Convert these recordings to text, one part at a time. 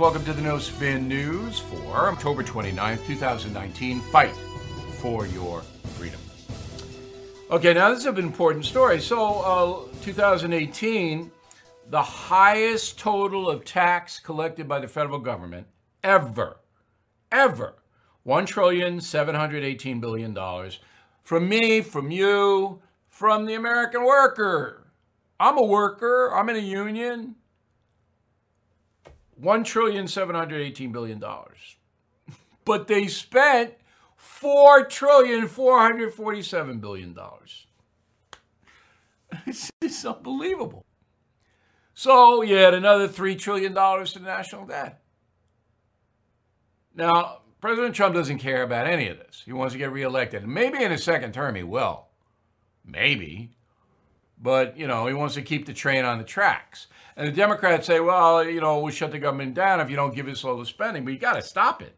Welcome to the No Spin News for October 29th, 2019. Fight for your freedom. Okay, now this is an important story. So, uh, 2018, the highest total of tax collected by the federal government ever, ever, one trillion seven hundred eighteen billion dollars from me, from you, from the American worker. I'm a worker. I'm in a union. One trillion seven hundred eighteen billion dollars, but they spent four trillion four hundred forty-seven billion dollars. It's, unbelievable. So you add another three trillion dollars to the national debt. Now, President Trump doesn't care about any of this. He wants to get reelected. Maybe in his second term he will. Maybe. But, you know, he wants to keep the train on the tracks. And the Democrats say, well, you know, we'll shut the government down if you don't give us all the spending, but you got to stop it.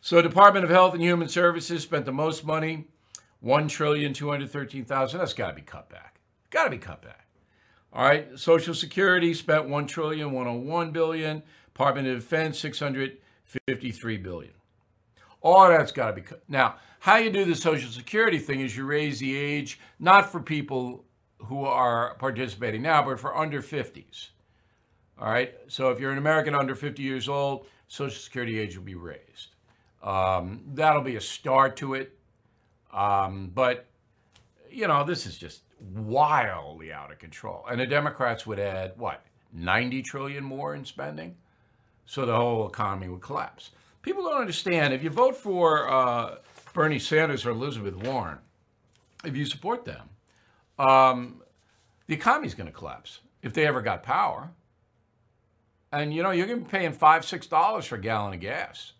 So, Department of Health and Human Services spent the most money, one trillion two hundred thirteen thousand. That's got to be cut back. Got to be cut back. All right. Social Security spent one trillion one hundred one billion. Department of Defense six hundred fifty-three billion. All that's got to be cut. Now, how you do the Social Security thing is you raise the age not for people who are participating now, but for under 50s. All right. So if you're an American under 50 years old, Social Security age will be raised. Um, that'll be a start to it. Um, but, you know, this is just wildly out of control. And the Democrats would add, what, 90 trillion more in spending? So the whole economy would collapse. People don't understand if you vote for uh, Bernie Sanders or Elizabeth Warren, if you support them, um, the economy's going to collapse if they ever got power. And you know, you're going to be paying five, six dollars for a gallon of gas.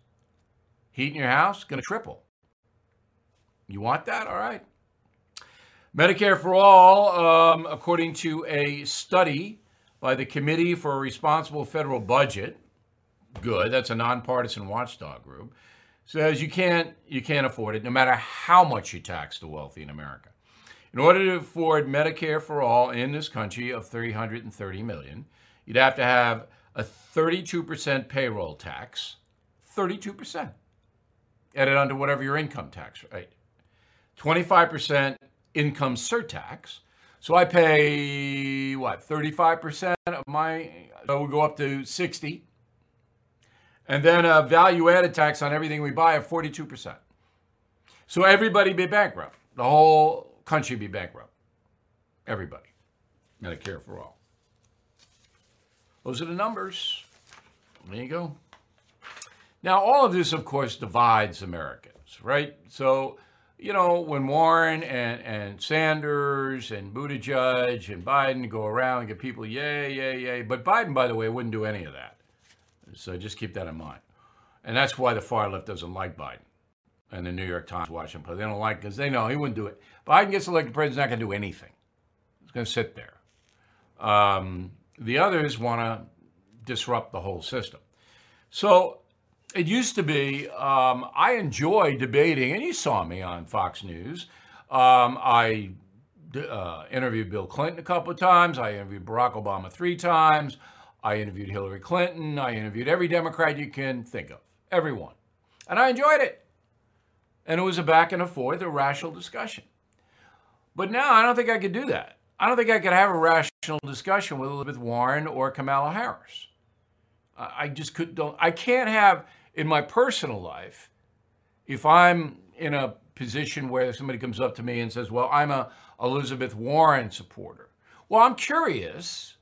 Heat in your house going to triple. You want that? All right. Medicare for All, um, according to a study by the Committee for a Responsible Federal Budget, good. That's a nonpartisan watchdog group. Says you can't you can't afford it, no matter how much you tax the wealthy in America. In order to afford Medicare for all in this country of 330 million, you'd have to have a 32% payroll tax, 32%, added onto whatever your income tax rate. 25% income surtax. So I pay what, 35% of my so we go up to 60. And then a value added tax on everything we buy of 42%. So everybody be bankrupt. The whole country be bankrupt. Everybody. Medicare for all. Those are the numbers. There you go. Now, all of this, of course, divides Americans, right? So, you know, when Warren and, and Sanders and Buttigieg and Biden go around and get people, yay, yay, yay. But Biden, by the way, wouldn't do any of that. So just keep that in mind. And that's why the far left doesn't like Biden and the New York Times, Washington Post. They don't like because they know he wouldn't do it. Biden gets elected president, he's not going to do anything. He's going to sit there. Um, the others want to disrupt the whole system. So it used to be um, I enjoy debating, and you saw me on Fox News. Um, I uh, interviewed Bill Clinton a couple of times. I interviewed Barack Obama three times. I interviewed Hillary Clinton. I interviewed every Democrat you can think of, everyone. And I enjoyed it. And it was a back and a forth, a rational discussion. But now I don't think I could do that. I don't think I could have a rational discussion with Elizabeth Warren or Kamala Harris. I just could don't I can't have in my personal life if I'm in a position where somebody comes up to me and says, "Well, I'm a Elizabeth Warren supporter." Well, I'm curious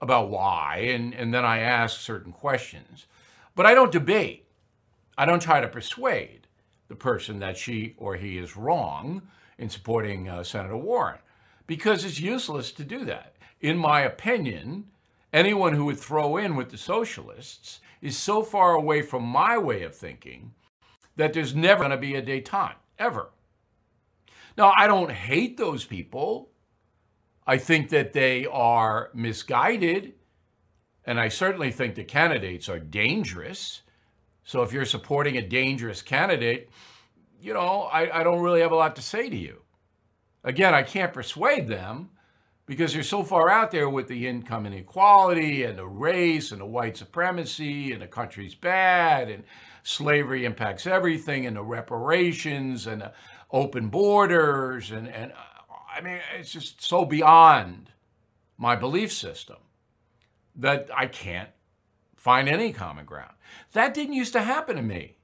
about why, and, and then I ask certain questions. But I don't debate. I don't try to persuade the person that she or he is wrong in supporting uh, Senator Warren because it's useless to do that. In my opinion, anyone who would throw in with the socialists is so far away from my way of thinking that there's never going to be a detente, ever. Now, I don't hate those people. I think that they are misguided, and I certainly think the candidates are dangerous. So if you're supporting a dangerous candidate, you know, I, I don't really have a lot to say to you. Again, I can't persuade them, because they're so far out there with the income inequality and the race and the white supremacy and the country's bad and slavery impacts everything and the reparations and the open borders and, and I mean, it's just so beyond my belief system that I can't find any common ground. That didn't used to happen to me.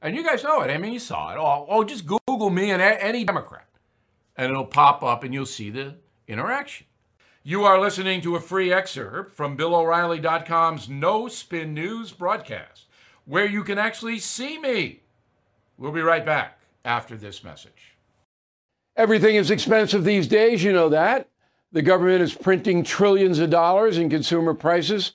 And you guys know it. I mean, you saw it. Oh, oh just Google me and any Democrat, and it'll pop up and you'll see the interaction. You are listening to a free excerpt from BillO'Reilly.com's No Spin News broadcast, where you can actually see me. We'll be right back after this message. Everything is expensive these days, you know that. The government is printing trillions of dollars and consumer prices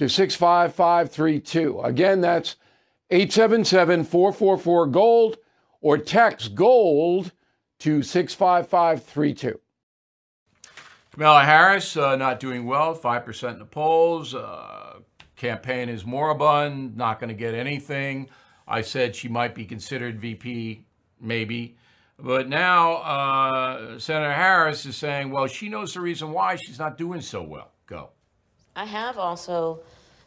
to 65532. Again, that's 877 444 GOLD, or text GOLD to 65532. Kamala Harris uh, not doing well, 5% in the polls. Uh, campaign is moribund, not going to get anything. I said she might be considered VP, maybe. But now uh, Senator Harris is saying, well, she knows the reason why she's not doing so well. Go. I have also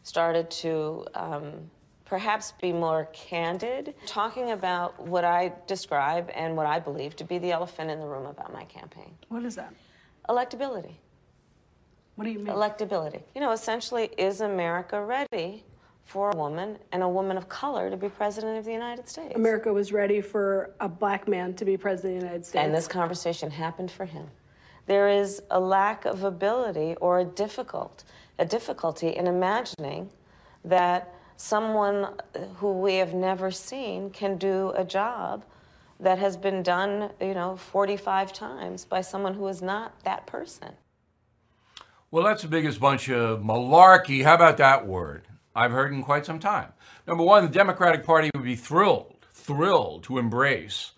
started to um, perhaps be more candid, talking about what I describe and what I believe to be the elephant in the room about my campaign. What is that? Electability. What do you mean? Electability. You know, essentially, is America ready for a woman and a woman of color to be president of the United States? America was ready for a black man to be president of the United States. And this conversation happened for him. There is a lack of ability or a difficult, a difficulty in imagining that someone who we have never seen can do a job that has been done, you know, 45 times by someone who is not that person. Well, that's the biggest bunch of malarkey. How about that word? I've heard in quite some time. Number one, the Democratic Party would be thrilled, thrilled to embrace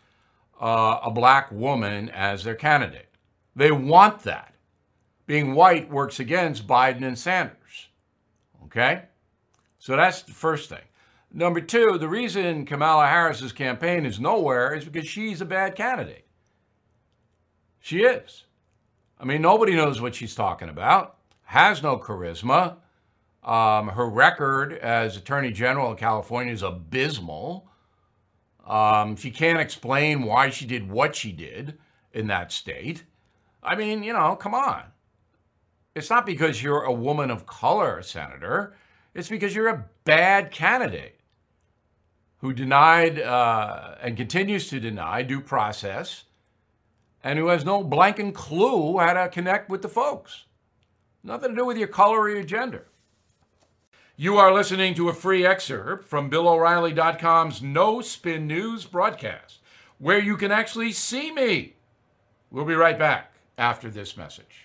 uh, a black woman as their candidate. They want that. Being white works against Biden and Sanders. Okay? So that's the first thing. Number two, the reason Kamala Harris's campaign is nowhere is because she's a bad candidate. She is. I mean, nobody knows what she's talking about, has no charisma. Um, her record as Attorney General of California is abysmal. Um, she can't explain why she did what she did in that state. I mean, you know, come on. It's not because you're a woman of color, Senator. It's because you're a bad candidate who denied uh, and continues to deny due process and who has no blanking clue how to connect with the folks. Nothing to do with your color or your gender. You are listening to a free excerpt from BillO'Reilly.com's No Spin News broadcast, where you can actually see me. We'll be right back after this message.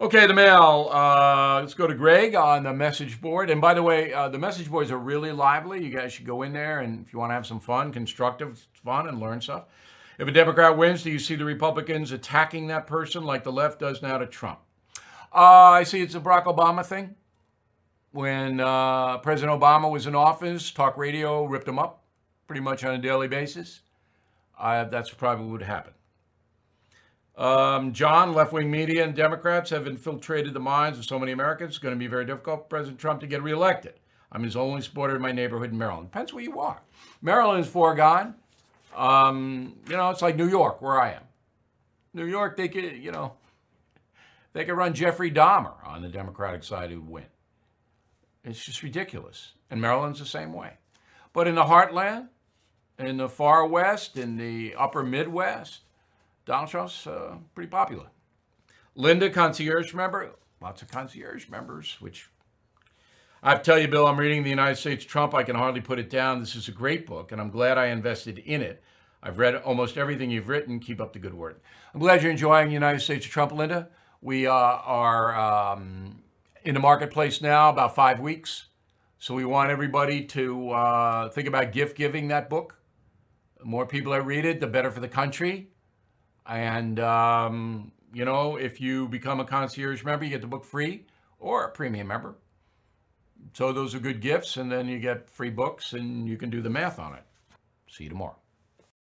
Okay, the mail. Uh, let's go to Greg on the message board. And by the way, uh, the message boards are really lively. You guys should go in there and if you want to have some fun, constructive fun, and learn stuff. If a Democrat wins, do you see the Republicans attacking that person like the left does now to Trump? Uh, I see it's a Barack Obama thing. when uh, President Obama was in office, talk radio ripped him up pretty much on a daily basis. That's probably what would happen. Um, John, left wing media and Democrats have infiltrated the minds of so many Americans. It's going to be very difficult for President Trump to get reelected. I'm his only supporter in my neighborhood in Maryland. Depends where you are. Maryland's foregone. Um, you know, it's like New York, where I am. New York, they could, you know, they could run Jeffrey Dahmer on the Democratic side who'd win. It's just ridiculous. And Maryland's the same way. But in the heartland, in the far west, in the upper Midwest, Donald Trump's uh, pretty popular. Linda, concierge member, lots of concierge members, which I tell you, Bill, I'm reading The United States Trump. I can hardly put it down. This is a great book, and I'm glad I invested in it. I've read almost everything you've written. Keep up the good work. I'm glad you're enjoying The United States of Trump, Linda. We uh, are um, in the marketplace now, about five weeks. So we want everybody to uh, think about gift giving that book. The more people that read it, the better for the country. And, um, you know, if you become a concierge member, you get the book free or a premium member. So those are good gifts. And then you get free books and you can do the math on it. See you tomorrow.